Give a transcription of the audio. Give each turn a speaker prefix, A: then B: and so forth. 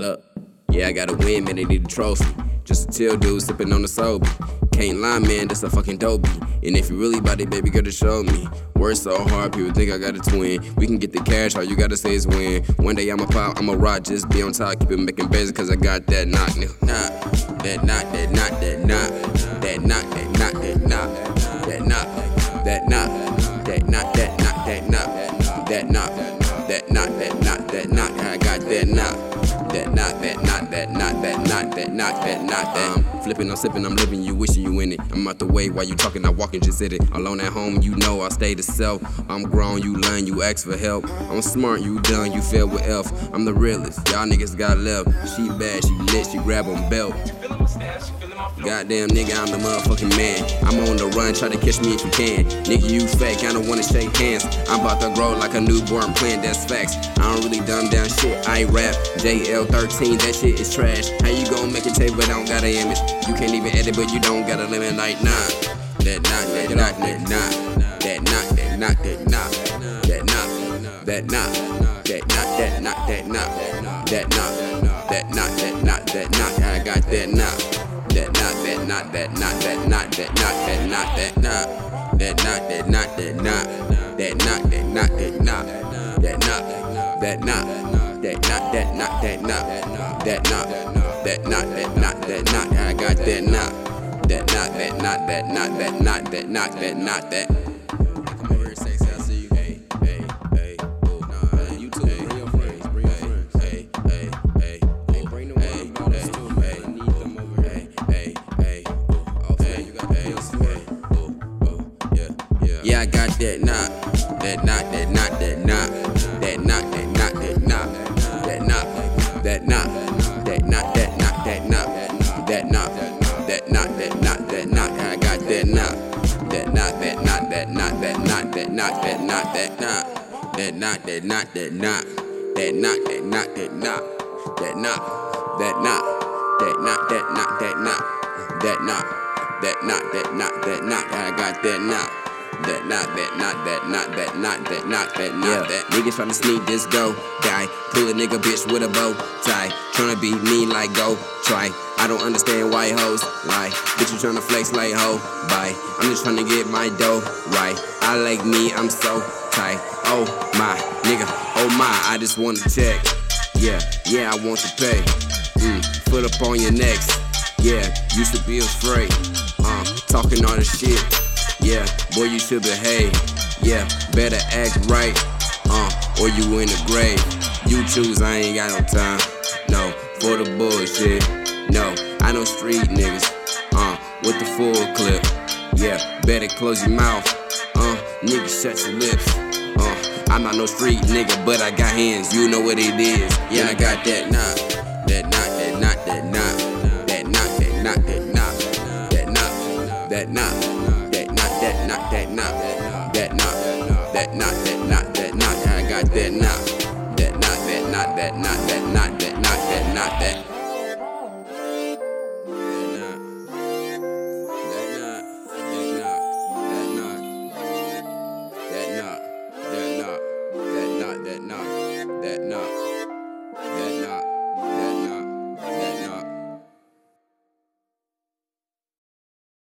A: Look, yeah, I gotta win, man, they need a trophy. Just a chill dude sipping on the soap. Can't lie, man, that's a fucking dopey. And if you really bout it, baby girl, to show me. Work so hard, people think I got a twin. We can get the cash, all you gotta say is win. One day I'ma pop, I'ma rock, just be on top, keep it making basic, cause I got that knock, nigga. Knock, that knock, that knock, that knock. That knock, that knock, that knock. That knock, that knock. Knock, that knock, that knock, that knock, that knock, that. I'm flipping, I'm sipping, I'm living, you wishing you in it. I'm out the way while you talking, I walking, just hit it. Alone at home, you know I stay the self. I'm grown, you learn, you ask for help. I'm smart, you done, you fail with F. I'm the realest, y'all niggas got left. She bad, she lit, she grab on belt. Goddamn nigga, I'm the motherfucking man. I'm on the run, try to catch me if you can. Nigga, you fake, I don't wanna shake hands. I'm about to grow like a newborn plant, that's facts. I don't really dumb down shit, I rap. JL13, that shit is trash. How you gon' make a tape but I don't got an image? You can't even edit, but you don't got a limit like nah. That knock, that knock, that knock. That knock, that knock, that knock. That knock, that knock. That knock, that knock, that knock. That knock, that knock, that knock, that knock. I got that knock. That knock, that knock, that knock, that knock, that knock, that knock, that knock. That knock, that knock, that knock. That knock, that knock, that knock. That knock, that knock. That knock, that knock, that knock. That knock, that knock, that knock, that knock. I got that knock. That knock, that knock, that knock, that knock, that knock, that knock, that. I got that knock. That knock, that knock, that knock. That knock, that knock, that knock. That knock, that knock. That knock, that knock, that knock. That knock, that knock, that knock, that knock. I got that knock. That knock, that knock, that knock, that knock, that knock, that knock, that knock. That knock, that knock, that knock. That knock, that knock, that knock. That knock, that knock. That knock, that knock, that knock. That knock, that knock, that knock, that knock. I got that knock. That knock, that knock, that knock, that knock, that knock, that knock, that niggas tryna sneak this go. Guy, pull a nigga bitch with a bow tie. Tryna be mean like go try. I don't understand why hoes lie. Bitch, you tryna flex like hoe. Bye. I'm just tryna get my dough right. I like me, I'm so tight. Oh my nigga, oh my, I just want to check. Yeah, yeah, I want to pay. Mm, foot up on your necks. Yeah, used to be afraid. Uh, talking all the shit. Yeah, boy, you should behave. Yeah, better act right, uh, or you in the grave. You choose, I ain't got no time. No, for the bullshit. No, I know street niggas, uh, with the full clip. Yeah, better close your mouth, uh, nigga, shut your lips, uh. I'm not no street nigga, but I got hands, you know what it is. Yeah, I got that knock, that knock, that knock, that knock, that knock, that knock, that knock, that knock, that knock that knock, that knock, that knock, that knock, that knock, that knock, that knock. I got that knock.